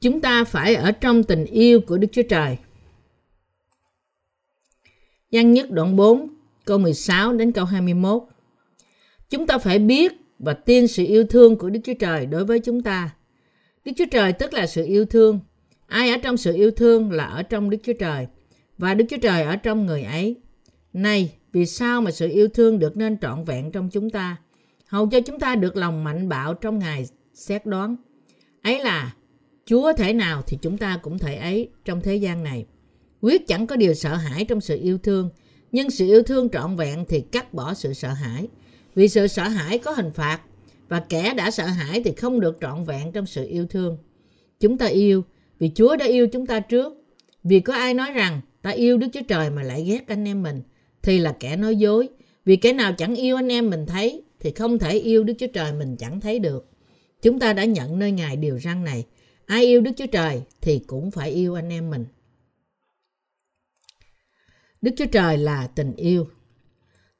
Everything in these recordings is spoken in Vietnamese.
Chúng ta phải ở trong tình yêu của Đức Chúa Trời. Văn nhất đoạn 4, câu 16 đến câu 21. Chúng ta phải biết và tin sự yêu thương của Đức Chúa Trời đối với chúng ta. Đức Chúa Trời tức là sự yêu thương. Ai ở trong sự yêu thương là ở trong Đức Chúa Trời và Đức Chúa Trời ở trong người ấy. Này, vì sao mà sự yêu thương được nên trọn vẹn trong chúng ta? Hầu cho chúng ta được lòng mạnh bạo trong ngày xét đoán. Ấy là Chúa thể nào thì chúng ta cũng thể ấy trong thế gian này. Quyết chẳng có điều sợ hãi trong sự yêu thương, nhưng sự yêu thương trọn vẹn thì cắt bỏ sự sợ hãi. Vì sự sợ hãi có hình phạt, và kẻ đã sợ hãi thì không được trọn vẹn trong sự yêu thương. Chúng ta yêu vì Chúa đã yêu chúng ta trước. Vì có ai nói rằng ta yêu Đức Chúa Trời mà lại ghét anh em mình thì là kẻ nói dối. Vì kẻ nào chẳng yêu anh em mình thấy thì không thể yêu Đức Chúa Trời mình chẳng thấy được. Chúng ta đã nhận nơi Ngài điều răn này. Ai yêu Đức Chúa Trời thì cũng phải yêu anh em mình. Đức Chúa Trời là tình yêu.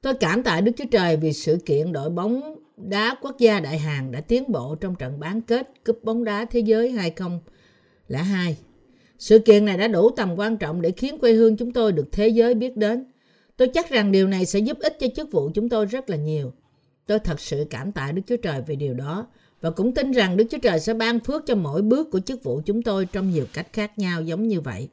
Tôi cảm tạ Đức Chúa Trời vì sự kiện đội bóng đá quốc gia Đại Hàn đã tiến bộ trong trận bán kết Cúp bóng đá thế giới 2002. Sự kiện này đã đủ tầm quan trọng để khiến quê hương chúng tôi được thế giới biết đến. Tôi chắc rằng điều này sẽ giúp ích cho chức vụ chúng tôi rất là nhiều. Tôi thật sự cảm tạ Đức Chúa Trời về điều đó và cũng tin rằng Đức Chúa Trời sẽ ban phước cho mỗi bước của chức vụ chúng tôi trong nhiều cách khác nhau giống như vậy.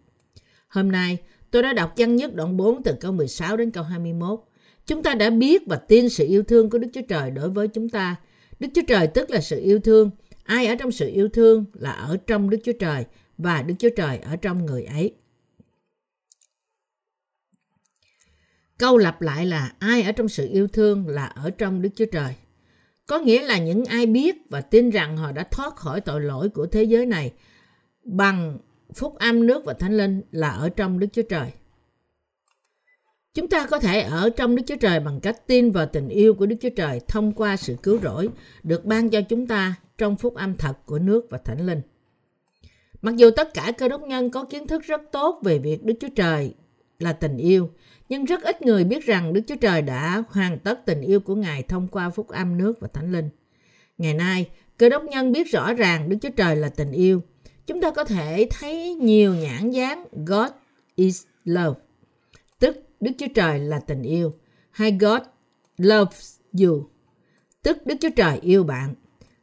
Hôm nay, tôi đã đọc văn nhất đoạn 4 từ câu 16 đến câu 21. Chúng ta đã biết và tin sự yêu thương của Đức Chúa Trời đối với chúng ta. Đức Chúa Trời tức là sự yêu thương. Ai ở trong sự yêu thương là ở trong Đức Chúa Trời và Đức Chúa Trời ở trong người ấy. Câu lặp lại là ai ở trong sự yêu thương là ở trong Đức Chúa Trời. Có nghĩa là những ai biết và tin rằng họ đã thoát khỏi tội lỗi của thế giới này bằng phúc âm nước và thánh linh là ở trong Đức Chúa Trời. Chúng ta có thể ở trong Đức Chúa Trời bằng cách tin vào tình yêu của Đức Chúa Trời thông qua sự cứu rỗi được ban cho chúng ta trong phúc âm thật của nước và thánh linh. Mặc dù tất cả cơ đốc nhân có kiến thức rất tốt về việc Đức Chúa Trời là tình yêu, nhưng rất ít người biết rằng Đức Chúa Trời đã hoàn tất tình yêu của Ngài thông qua phúc âm nước và thánh linh. Ngày nay, cơ đốc nhân biết rõ ràng Đức Chúa Trời là tình yêu. Chúng ta có thể thấy nhiều nhãn dán God is love, tức Đức Chúa Trời là tình yêu, hay God loves you, tức Đức Chúa Trời yêu bạn.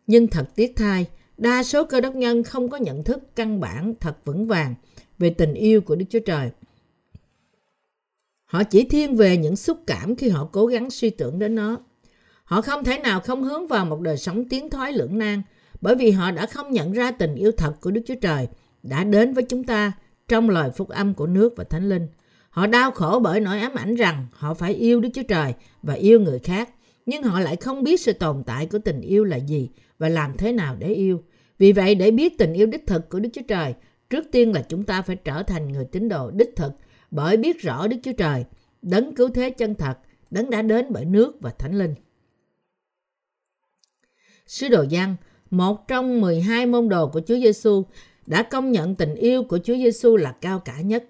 Nhưng thật tiếc thay, đa số cơ đốc nhân không có nhận thức căn bản thật vững vàng về tình yêu của Đức Chúa Trời. Họ chỉ thiên về những xúc cảm khi họ cố gắng suy tưởng đến nó. Họ không thể nào không hướng vào một đời sống tiến thoái lưỡng nan bởi vì họ đã không nhận ra tình yêu thật của Đức Chúa Trời đã đến với chúng ta trong lời phúc âm của nước và thánh linh. Họ đau khổ bởi nỗi ám ảnh rằng họ phải yêu Đức Chúa Trời và yêu người khác, nhưng họ lại không biết sự tồn tại của tình yêu là gì và làm thế nào để yêu. Vì vậy, để biết tình yêu đích thực của Đức Chúa Trời, trước tiên là chúng ta phải trở thành người tín đồ đích thực bởi biết rõ Đức Chúa Trời, đấng cứu thế chân thật, đấng đã đến bởi nước và thánh linh. Sứ đồ Giăng, một trong 12 môn đồ của Chúa Giêsu, đã công nhận tình yêu của Chúa Giêsu là cao cả nhất.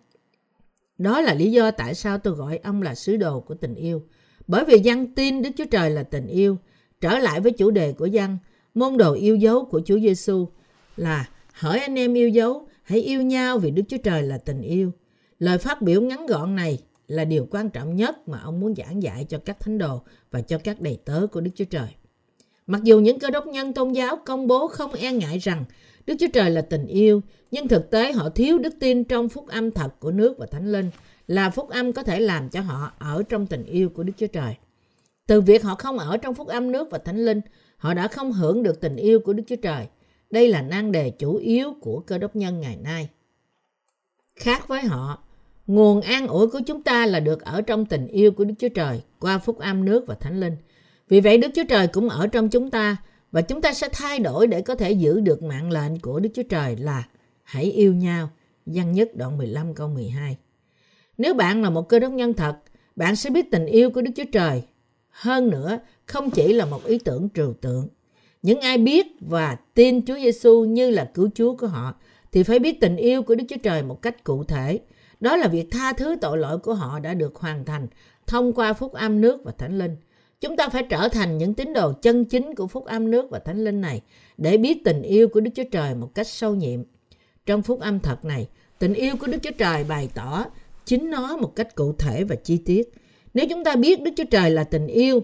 Đó là lý do tại sao tôi gọi ông là sứ đồ của tình yêu. Bởi vì dân tin Đức Chúa Trời là tình yêu. Trở lại với chủ đề của dân, môn đồ yêu dấu của Chúa Giêsu là hỏi anh em yêu dấu, hãy yêu nhau vì Đức Chúa Trời là tình yêu. Lời phát biểu ngắn gọn này là điều quan trọng nhất mà ông muốn giảng dạy cho các thánh đồ và cho các đầy tớ của Đức Chúa Trời. Mặc dù những cơ đốc nhân tôn giáo công bố không e ngại rằng Đức Chúa Trời là tình yêu, nhưng thực tế họ thiếu đức tin trong phúc âm thật của nước và thánh linh, là phúc âm có thể làm cho họ ở trong tình yêu của Đức Chúa Trời. Từ việc họ không ở trong phúc âm nước và thánh linh, họ đã không hưởng được tình yêu của Đức Chúa Trời. Đây là nan đề chủ yếu của cơ đốc nhân ngày nay. Khác với họ, nguồn an ủi của chúng ta là được ở trong tình yêu của Đức Chúa Trời qua phúc âm nước và thánh linh. Vì vậy Đức Chúa Trời cũng ở trong chúng ta và chúng ta sẽ thay đổi để có thể giữ được mạng lệnh của Đức Chúa Trời là hãy yêu nhau. Văn nhất đoạn 15 câu 12. Nếu bạn là một cơ đốc nhân thật, bạn sẽ biết tình yêu của Đức Chúa Trời. Hơn nữa, không chỉ là một ý tưởng trừu tượng. Những ai biết và tin Chúa Giêsu như là cứu Chúa của họ thì phải biết tình yêu của Đức Chúa Trời một cách cụ thể. Đó là việc tha thứ tội lỗi của họ đã được hoàn thành thông qua phúc âm nước và thánh linh. Chúng ta phải trở thành những tín đồ chân chính của phúc âm nước và thánh linh này để biết tình yêu của Đức Chúa Trời một cách sâu nhiệm. Trong phúc âm thật này, tình yêu của Đức Chúa Trời bày tỏ chính nó một cách cụ thể và chi tiết. Nếu chúng ta biết Đức Chúa Trời là tình yêu,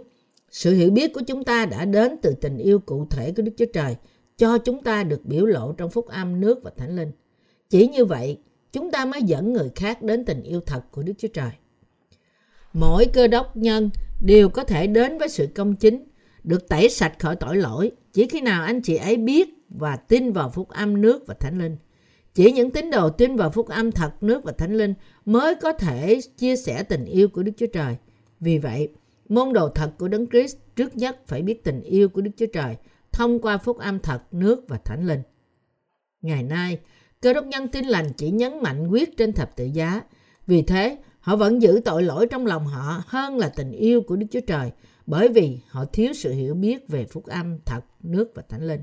sự hiểu biết của chúng ta đã đến từ tình yêu cụ thể của Đức Chúa Trời cho chúng ta được biểu lộ trong phúc âm nước và thánh linh. Chỉ như vậy, chúng ta mới dẫn người khác đến tình yêu thật của Đức Chúa Trời. Mỗi cơ đốc nhân đều có thể đến với sự công chính, được tẩy sạch khỏi tội lỗi chỉ khi nào anh chị ấy biết và tin vào phúc âm nước và thánh linh. Chỉ những tín đồ tin vào phúc âm thật nước và thánh linh mới có thể chia sẻ tình yêu của Đức Chúa Trời. Vì vậy, môn đồ thật của Đấng Christ trước nhất phải biết tình yêu của Đức Chúa Trời thông qua phúc âm thật nước và thánh linh. Ngày nay, cơ đốc nhân tin lành chỉ nhấn mạnh quyết trên thập tự giá. Vì thế, họ vẫn giữ tội lỗi trong lòng họ hơn là tình yêu của Đức Chúa Trời bởi vì họ thiếu sự hiểu biết về phúc âm thật nước và thánh linh.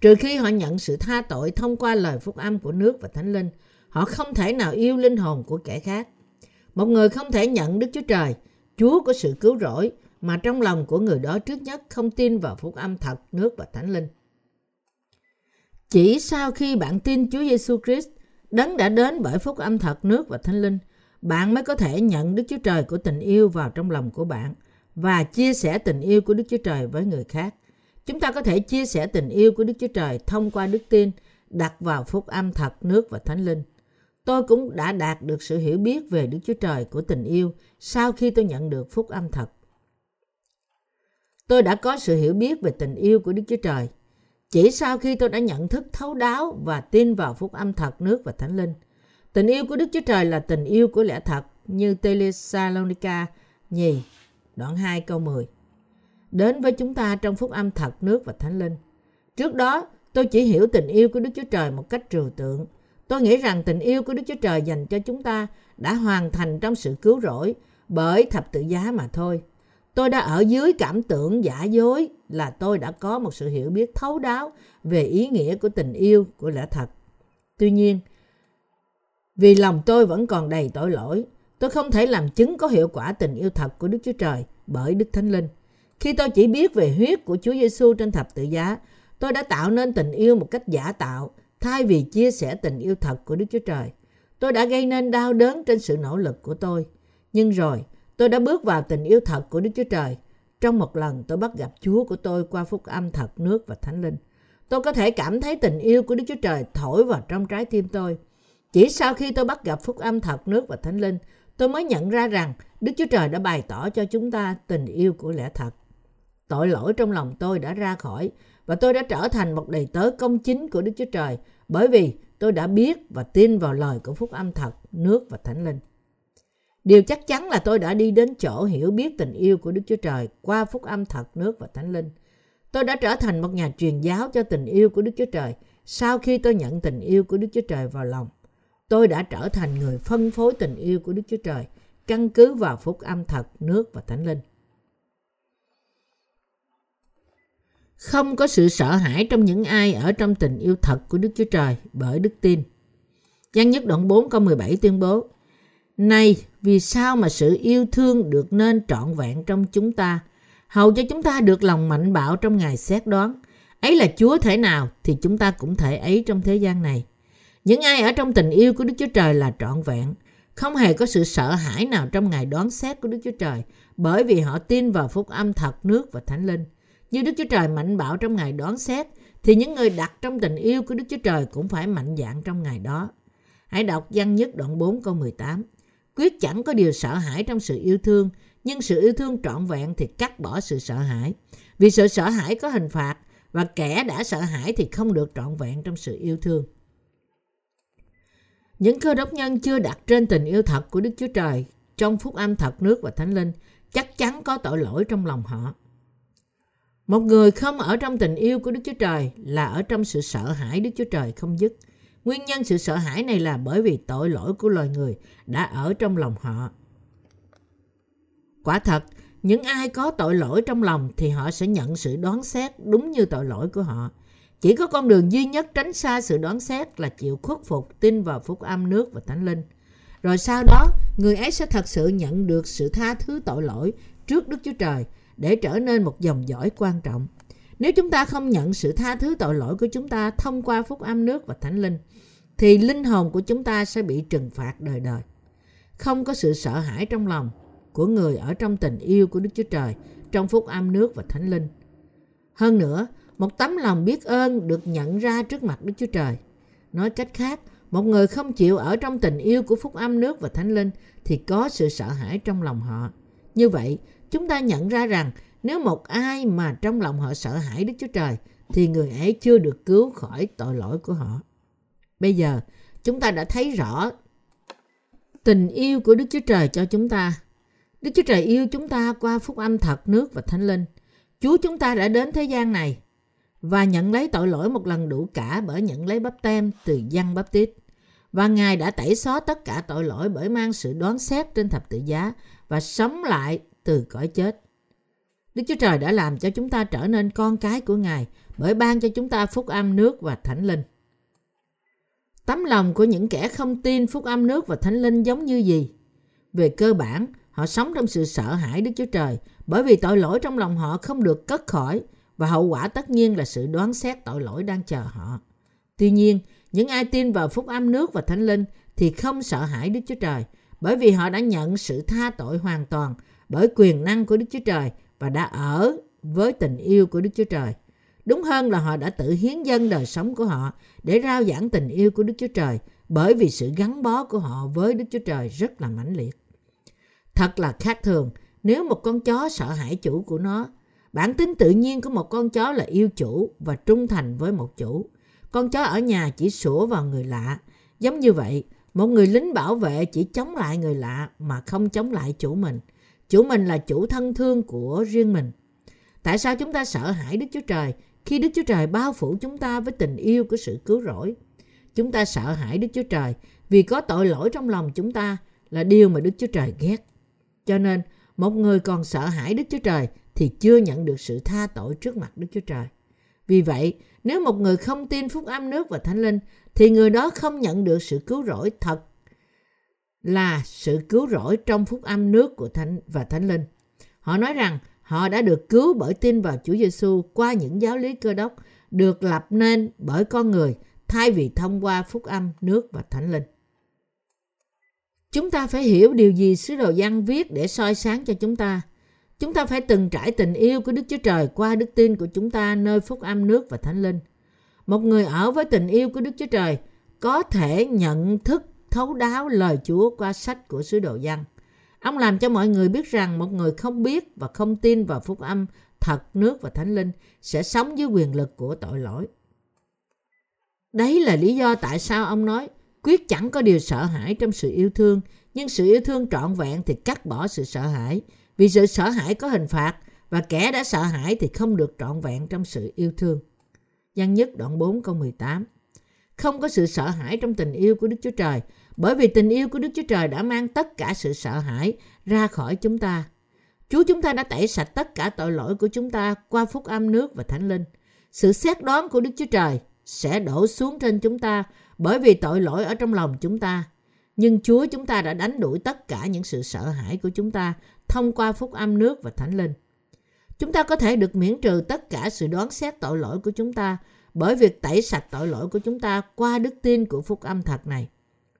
Trừ khi họ nhận sự tha tội thông qua lời phúc âm của nước và thánh linh, họ không thể nào yêu linh hồn của kẻ khác. Một người không thể nhận Đức Chúa Trời, Chúa của sự cứu rỗi, mà trong lòng của người đó trước nhất không tin vào phúc âm thật, nước và thánh linh. Chỉ sau khi bạn tin Chúa Giêsu Christ, đấng đã đến bởi phúc âm thật, nước và thánh linh, bạn mới có thể nhận Đức Chúa Trời của tình yêu vào trong lòng của bạn và chia sẻ tình yêu của Đức Chúa Trời với người khác. Chúng ta có thể chia sẻ tình yêu của Đức Chúa Trời thông qua đức tin đặt vào phúc âm thật, nước và thánh linh. Tôi cũng đã đạt được sự hiểu biết về Đức Chúa Trời của tình yêu sau khi tôi nhận được phúc âm thật. Tôi đã có sự hiểu biết về tình yêu của Đức Chúa Trời. Chỉ sau khi tôi đã nhận thức thấu đáo và tin vào phúc âm thật, nước và thánh linh. Tình yêu của Đức Chúa Trời là tình yêu của lẽ thật như Thessalonica nhì, đoạn 2 câu 10 đến với chúng ta trong phúc âm thật nước và thánh linh. Trước đó, tôi chỉ hiểu tình yêu của Đức Chúa Trời một cách trừu tượng. Tôi nghĩ rằng tình yêu của Đức Chúa Trời dành cho chúng ta đã hoàn thành trong sự cứu rỗi bởi thập tự giá mà thôi. Tôi đã ở dưới cảm tưởng giả dối là tôi đã có một sự hiểu biết thấu đáo về ý nghĩa của tình yêu của lẽ thật. Tuy nhiên, vì lòng tôi vẫn còn đầy tội lỗi, tôi không thể làm chứng có hiệu quả tình yêu thật của Đức Chúa Trời bởi Đức Thánh Linh. Khi tôi chỉ biết về huyết của Chúa Giêsu trên thập tự giá, tôi đã tạo nên tình yêu một cách giả tạo thay vì chia sẻ tình yêu thật của Đức Chúa Trời. Tôi đã gây nên đau đớn trên sự nỗ lực của tôi. Nhưng rồi, tôi đã bước vào tình yêu thật của Đức Chúa Trời. Trong một lần tôi bắt gặp Chúa của tôi qua phúc âm thật nước và thánh linh. Tôi có thể cảm thấy tình yêu của Đức Chúa Trời thổi vào trong trái tim tôi. Chỉ sau khi tôi bắt gặp phúc âm thật nước và thánh linh, tôi mới nhận ra rằng Đức Chúa Trời đã bày tỏ cho chúng ta tình yêu của lẽ thật. Tội lỗi trong lòng tôi đã ra khỏi và tôi đã trở thành một đầy tớ công chính của Đức Chúa Trời bởi vì tôi đã biết và tin vào lời của phúc âm thật, nước và thánh linh. Điều chắc chắn là tôi đã đi đến chỗ hiểu biết tình yêu của Đức Chúa Trời qua phúc âm thật, nước và thánh linh. Tôi đã trở thành một nhà truyền giáo cho tình yêu của Đức Chúa Trời sau khi tôi nhận tình yêu của Đức Chúa Trời vào lòng. Tôi đã trở thành người phân phối tình yêu của Đức Chúa Trời căn cứ vào phúc âm thật, nước và thánh linh. Không có sự sợ hãi trong những ai ở trong tình yêu thật của Đức Chúa Trời bởi đức tin. Giăng nhất đoạn 4 câu 17 tuyên bố này, vì sao mà sự yêu thương được nên trọn vẹn trong chúng ta, hầu cho chúng ta được lòng mạnh bạo trong ngày xét đoán. Ấy là Chúa thể nào thì chúng ta cũng thể ấy trong thế gian này. Những ai ở trong tình yêu của Đức Chúa Trời là trọn vẹn, không hề có sự sợ hãi nào trong ngày đoán xét của Đức Chúa Trời, bởi vì họ tin vào phúc âm thật nước và thánh linh. Như Đức Chúa Trời mạnh bạo trong ngày đoán xét, thì những người đặt trong tình yêu của Đức Chúa Trời cũng phải mạnh dạng trong ngày đó. Hãy đọc văn nhất đoạn 4 câu 18. Quyết chẳng có điều sợ hãi trong sự yêu thương, nhưng sự yêu thương trọn vẹn thì cắt bỏ sự sợ hãi. Vì sự sợ hãi có hình phạt, và kẻ đã sợ hãi thì không được trọn vẹn trong sự yêu thương. Những cơ đốc nhân chưa đặt trên tình yêu thật của Đức Chúa Trời trong phúc âm thật nước và thánh linh chắc chắn có tội lỗi trong lòng họ. Một người không ở trong tình yêu của Đức Chúa Trời là ở trong sự sợ hãi Đức Chúa Trời không dứt. Nguyên nhân sự sợ hãi này là bởi vì tội lỗi của loài người đã ở trong lòng họ. Quả thật, những ai có tội lỗi trong lòng thì họ sẽ nhận sự đoán xét đúng như tội lỗi của họ. Chỉ có con đường duy nhất tránh xa sự đoán xét là chịu khuất phục tin vào phúc âm nước và thánh linh. Rồi sau đó, người ấy sẽ thật sự nhận được sự tha thứ tội lỗi trước Đức Chúa Trời để trở nên một dòng dõi quan trọng. Nếu chúng ta không nhận sự tha thứ tội lỗi của chúng ta thông qua phúc âm nước và thánh linh, thì linh hồn của chúng ta sẽ bị trừng phạt đời đời. Không có sự sợ hãi trong lòng của người ở trong tình yêu của Đức Chúa Trời, trong phúc âm nước và thánh linh. Hơn nữa, một tấm lòng biết ơn được nhận ra trước mặt Đức Chúa Trời. Nói cách khác, một người không chịu ở trong tình yêu của phúc âm nước và thánh linh thì có sự sợ hãi trong lòng họ. Như vậy, chúng ta nhận ra rằng nếu một ai mà trong lòng họ sợ hãi Đức Chúa Trời thì người ấy chưa được cứu khỏi tội lỗi của họ. Bây giờ, chúng ta đã thấy rõ tình yêu của Đức Chúa Trời cho chúng ta. Đức Chúa Trời yêu chúng ta qua phúc âm thật nước và thánh linh. Chúa chúng ta đã đến thế gian này và nhận lấy tội lỗi một lần đủ cả bởi nhận lấy bắp tem từ dân bắp tít. Và Ngài đã tẩy xóa tất cả tội lỗi bởi mang sự đoán xét trên thập tự giá và sống lại từ cõi chết. Đức Chúa Trời đã làm cho chúng ta trở nên con cái của Ngài bởi ban cho chúng ta phúc âm nước và thánh linh. Tấm lòng của những kẻ không tin phúc âm nước và thánh linh giống như gì? Về cơ bản, họ sống trong sự sợ hãi Đức Chúa Trời bởi vì tội lỗi trong lòng họ không được cất khỏi và hậu quả tất nhiên là sự đoán xét tội lỗi đang chờ họ. Tuy nhiên, những ai tin vào phúc âm nước và thánh linh thì không sợ hãi Đức Chúa Trời bởi vì họ đã nhận sự tha tội hoàn toàn bởi quyền năng của Đức Chúa Trời và đã ở với tình yêu của Đức Chúa Trời. Đúng hơn là họ đã tự hiến dâng đời sống của họ để rao giảng tình yêu của Đức Chúa Trời bởi vì sự gắn bó của họ với Đức Chúa Trời rất là mãnh liệt. Thật là khác thường nếu một con chó sợ hãi chủ của nó. Bản tính tự nhiên của một con chó là yêu chủ và trung thành với một chủ. Con chó ở nhà chỉ sủa vào người lạ. Giống như vậy, một người lính bảo vệ chỉ chống lại người lạ mà không chống lại chủ mình. Chủ mình là chủ thân thương của riêng mình. Tại sao chúng ta sợ hãi Đức Chúa Trời khi Đức Chúa Trời bao phủ chúng ta với tình yêu của sự cứu rỗi? Chúng ta sợ hãi Đức Chúa Trời vì có tội lỗi trong lòng chúng ta là điều mà Đức Chúa Trời ghét. Cho nên, một người còn sợ hãi Đức Chúa Trời thì chưa nhận được sự tha tội trước mặt Đức Chúa Trời. Vì vậy, nếu một người không tin phúc âm nước và thánh linh thì người đó không nhận được sự cứu rỗi thật là sự cứu rỗi trong phúc âm nước của thánh và thánh linh. Họ nói rằng họ đã được cứu bởi tin vào Chúa Giêsu qua những giáo lý cơ đốc, được lập nên bởi con người, thay vì thông qua phúc âm nước và thánh linh. Chúng ta phải hiểu điều gì sứ đồ văn viết để soi sáng cho chúng ta. Chúng ta phải từng trải tình yêu của Đức Chúa Trời qua đức tin của chúng ta nơi phúc âm nước và thánh linh. Một người ở với tình yêu của Đức Chúa Trời có thể nhận thức thấu đáo lời Chúa qua sách của sứ đồ Giăng. Ông làm cho mọi người biết rằng một người không biết và không tin vào phúc âm thật nước và thánh linh sẽ sống dưới quyền lực của tội lỗi. Đấy là lý do tại sao ông nói quyết chẳng có điều sợ hãi trong sự yêu thương, nhưng sự yêu thương trọn vẹn thì cắt bỏ sự sợ hãi. Vì sự sợ hãi có hình phạt và kẻ đã sợ hãi thì không được trọn vẹn trong sự yêu thương. Giăng nhất đoạn 4 câu 18 không có sự sợ hãi trong tình yêu của Đức Chúa Trời bởi vì tình yêu của Đức Chúa Trời đã mang tất cả sự sợ hãi ra khỏi chúng ta. Chúa chúng ta đã tẩy sạch tất cả tội lỗi của chúng ta qua phúc âm nước và thánh linh. Sự xét đoán của Đức Chúa Trời sẽ đổ xuống trên chúng ta bởi vì tội lỗi ở trong lòng chúng ta. Nhưng Chúa chúng ta đã đánh đuổi tất cả những sự sợ hãi của chúng ta thông qua phúc âm nước và thánh linh. Chúng ta có thể được miễn trừ tất cả sự đoán xét tội lỗi của chúng ta bởi việc tẩy sạch tội lỗi của chúng ta qua đức tin của phúc âm thật này.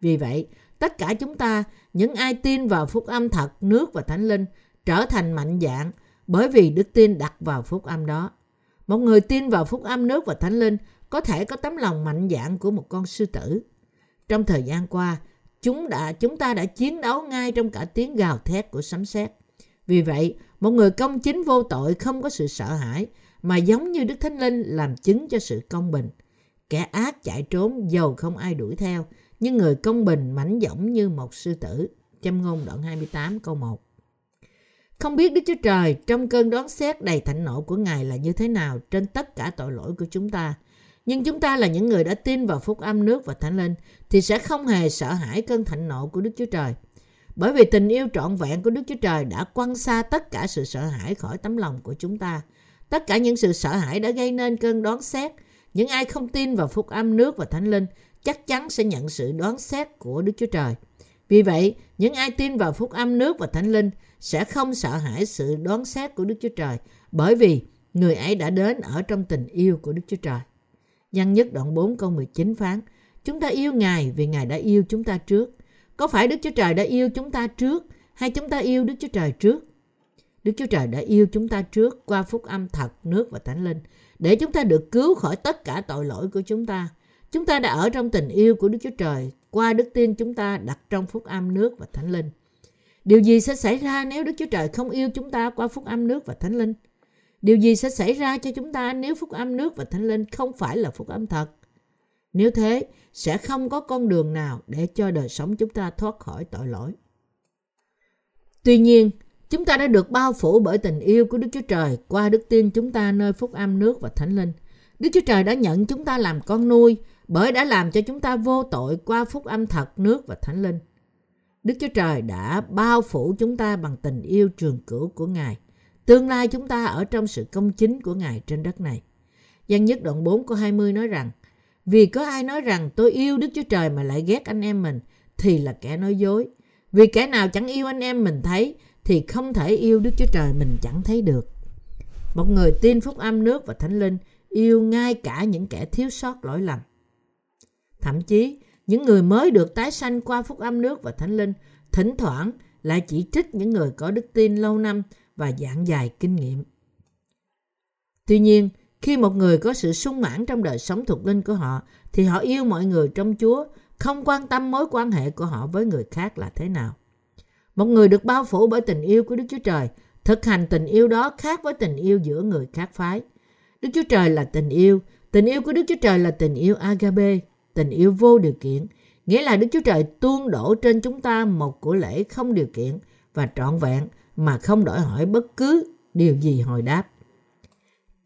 Vì vậy, tất cả chúng ta, những ai tin vào phúc âm thật, nước và thánh linh, trở thành mạnh dạng bởi vì đức tin đặt vào phúc âm đó. Một người tin vào phúc âm nước và thánh linh có thể có tấm lòng mạnh dạng của một con sư tử. Trong thời gian qua, chúng đã chúng ta đã chiến đấu ngay trong cả tiếng gào thét của sấm sét. Vì vậy, một người công chính vô tội không có sự sợ hãi, mà giống như Đức Thánh Linh làm chứng cho sự công bình. Kẻ ác chạy trốn dầu không ai đuổi theo, nhưng người công bình mảnh dõng như một sư tử. Châm ngôn đoạn 28 câu 1 Không biết Đức Chúa Trời trong cơn đoán xét đầy thạnh nộ của Ngài là như thế nào trên tất cả tội lỗi của chúng ta. Nhưng chúng ta là những người đã tin vào phúc âm nước và thánh linh thì sẽ không hề sợ hãi cơn thạnh nộ của Đức Chúa Trời. Bởi vì tình yêu trọn vẹn của Đức Chúa Trời đã quăng xa tất cả sự sợ hãi khỏi tấm lòng của chúng ta. Tất cả những sự sợ hãi đã gây nên cơn đoán xét. Những ai không tin vào phúc âm nước và thánh linh chắc chắn sẽ nhận sự đoán xét của Đức Chúa Trời. Vì vậy, những ai tin vào phúc âm nước và thánh linh sẽ không sợ hãi sự đoán xét của Đức Chúa Trời bởi vì người ấy đã đến ở trong tình yêu của Đức Chúa Trời. Văn nhất đoạn 4 câu 19 phán Chúng ta yêu Ngài vì Ngài đã yêu chúng ta trước. Có phải Đức Chúa Trời đã yêu chúng ta trước hay chúng ta yêu Đức Chúa Trời trước? Đức Chúa Trời đã yêu chúng ta trước qua phúc âm thật, nước và thánh linh để chúng ta được cứu khỏi tất cả tội lỗi của chúng ta. Chúng ta đã ở trong tình yêu của Đức Chúa Trời qua đức tin chúng ta đặt trong phúc âm nước và thánh linh. Điều gì sẽ xảy ra nếu Đức Chúa Trời không yêu chúng ta qua phúc âm nước và thánh linh? Điều gì sẽ xảy ra cho chúng ta nếu phúc âm nước và thánh linh không phải là phúc âm thật? Nếu thế, sẽ không có con đường nào để cho đời sống chúng ta thoát khỏi tội lỗi. Tuy nhiên, chúng ta đã được bao phủ bởi tình yêu của Đức Chúa Trời qua đức tin chúng ta nơi phúc âm nước và thánh linh. Đức Chúa Trời đã nhận chúng ta làm con nuôi, bởi đã làm cho chúng ta vô tội qua phúc âm thật nước và thánh linh. Đức Chúa Trời đã bao phủ chúng ta bằng tình yêu trường cửu của Ngài. Tương lai chúng ta ở trong sự công chính của Ngài trên đất này. Giăng nhất đoạn 4 câu 20 nói rằng, Vì có ai nói rằng tôi yêu Đức Chúa Trời mà lại ghét anh em mình, thì là kẻ nói dối. Vì kẻ nào chẳng yêu anh em mình thấy thì không thể yêu Đức Chúa Trời mình chẳng thấy được. Một người tin phúc âm nước và thánh linh yêu ngay cả những kẻ thiếu sót lỗi lầm. Thậm chí, những người mới được tái sanh qua phúc âm nước và thánh linh thỉnh thoảng lại chỉ trích những người có đức tin lâu năm và dạng dài kinh nghiệm. Tuy nhiên, khi một người có sự sung mãn trong đời sống thuộc linh của họ, thì họ yêu mọi người trong Chúa, không quan tâm mối quan hệ của họ với người khác là thế nào. Một người được bao phủ bởi tình yêu của Đức Chúa Trời, thực hành tình yêu đó khác với tình yêu giữa người khác phái. Đức Chúa Trời là tình yêu, tình yêu của Đức Chúa Trời là tình yêu agape, tình yêu vô điều kiện, nghĩa là Đức Chúa Trời tuôn đổ trên chúng ta một của lễ không điều kiện và trọn vẹn mà không đòi hỏi bất cứ điều gì hồi đáp.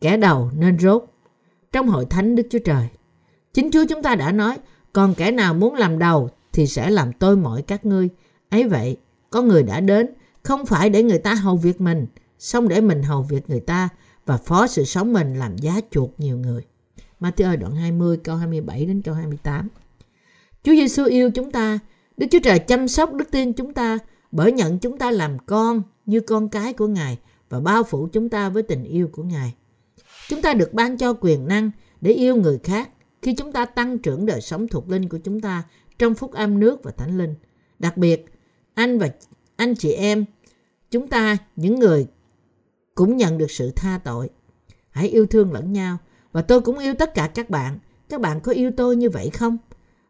Kẻ đầu nên rốt trong hội thánh Đức Chúa Trời. Chính Chúa chúng ta đã nói, còn kẻ nào muốn làm đầu thì sẽ làm tôi mọi các ngươi. ấy vậy, có người đã đến, không phải để người ta hầu việc mình, xong để mình hầu việc người ta và phó sự sống mình làm giá chuộc nhiều người. Matthew đoạn 20 câu 27 đến câu 28. Chúa Giêsu yêu chúng ta, Đức Chúa Trời chăm sóc đức tin chúng ta bởi nhận chúng ta làm con như con cái của Ngài và bao phủ chúng ta với tình yêu của Ngài. Chúng ta được ban cho quyền năng để yêu người khác khi chúng ta tăng trưởng đời sống thuộc linh của chúng ta trong phúc âm nước và thánh linh. Đặc biệt, anh và anh chị em, chúng ta, những người cũng nhận được sự tha tội. Hãy yêu thương lẫn nhau và tôi cũng yêu tất cả các bạn. Các bạn có yêu tôi như vậy không?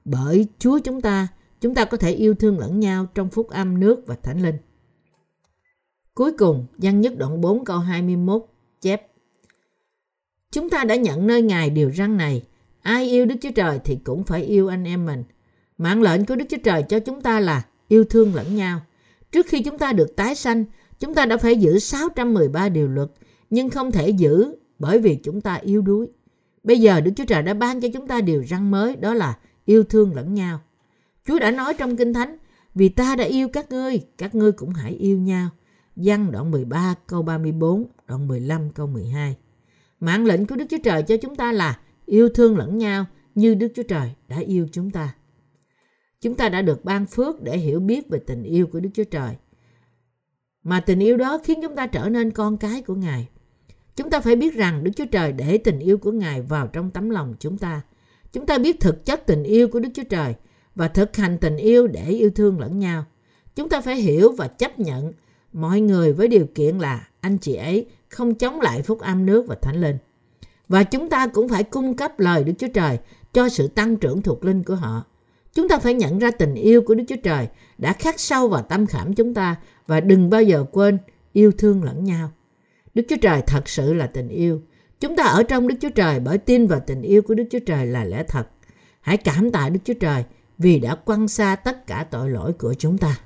Bởi Chúa chúng ta, chúng ta có thể yêu thương lẫn nhau trong phúc âm nước và thánh linh. Cuối cùng, văn nhất đoạn 4 câu 21 chép Chúng ta đã nhận nơi Ngài điều răn này. Ai yêu Đức Chúa Trời thì cũng phải yêu anh em mình. Mạng lệnh của Đức Chúa Trời cho chúng ta là yêu thương lẫn nhau. Trước khi chúng ta được tái sanh, chúng ta đã phải giữ 613 điều luật, nhưng không thể giữ bởi vì chúng ta yêu đuối. Bây giờ Đức Chúa Trời đã ban cho chúng ta điều răn mới, đó là yêu thương lẫn nhau. Chúa đã nói trong Kinh Thánh, vì ta đã yêu các ngươi, các ngươi cũng hãy yêu nhau. Văn đoạn 13 câu 34, đoạn 15 câu 12. Mạng lệnh của Đức Chúa Trời cho chúng ta là yêu thương lẫn nhau như Đức Chúa Trời đã yêu chúng ta. Chúng ta đã được ban phước để hiểu biết về tình yêu của Đức Chúa Trời. Mà tình yêu đó khiến chúng ta trở nên con cái của Ngài. Chúng ta phải biết rằng Đức Chúa Trời để tình yêu của Ngài vào trong tấm lòng chúng ta. Chúng ta biết thực chất tình yêu của Đức Chúa Trời và thực hành tình yêu để yêu thương lẫn nhau. Chúng ta phải hiểu và chấp nhận mọi người với điều kiện là anh chị ấy không chống lại phúc âm nước và thánh linh. Và chúng ta cũng phải cung cấp lời Đức Chúa Trời cho sự tăng trưởng thuộc linh của họ. Chúng ta phải nhận ra tình yêu của Đức Chúa Trời đã khắc sâu vào tâm khảm chúng ta và đừng bao giờ quên yêu thương lẫn nhau. Đức Chúa Trời thật sự là tình yêu. Chúng ta ở trong Đức Chúa Trời bởi tin vào tình yêu của Đức Chúa Trời là lẽ thật. Hãy cảm tạ Đức Chúa Trời vì đã quăng xa tất cả tội lỗi của chúng ta.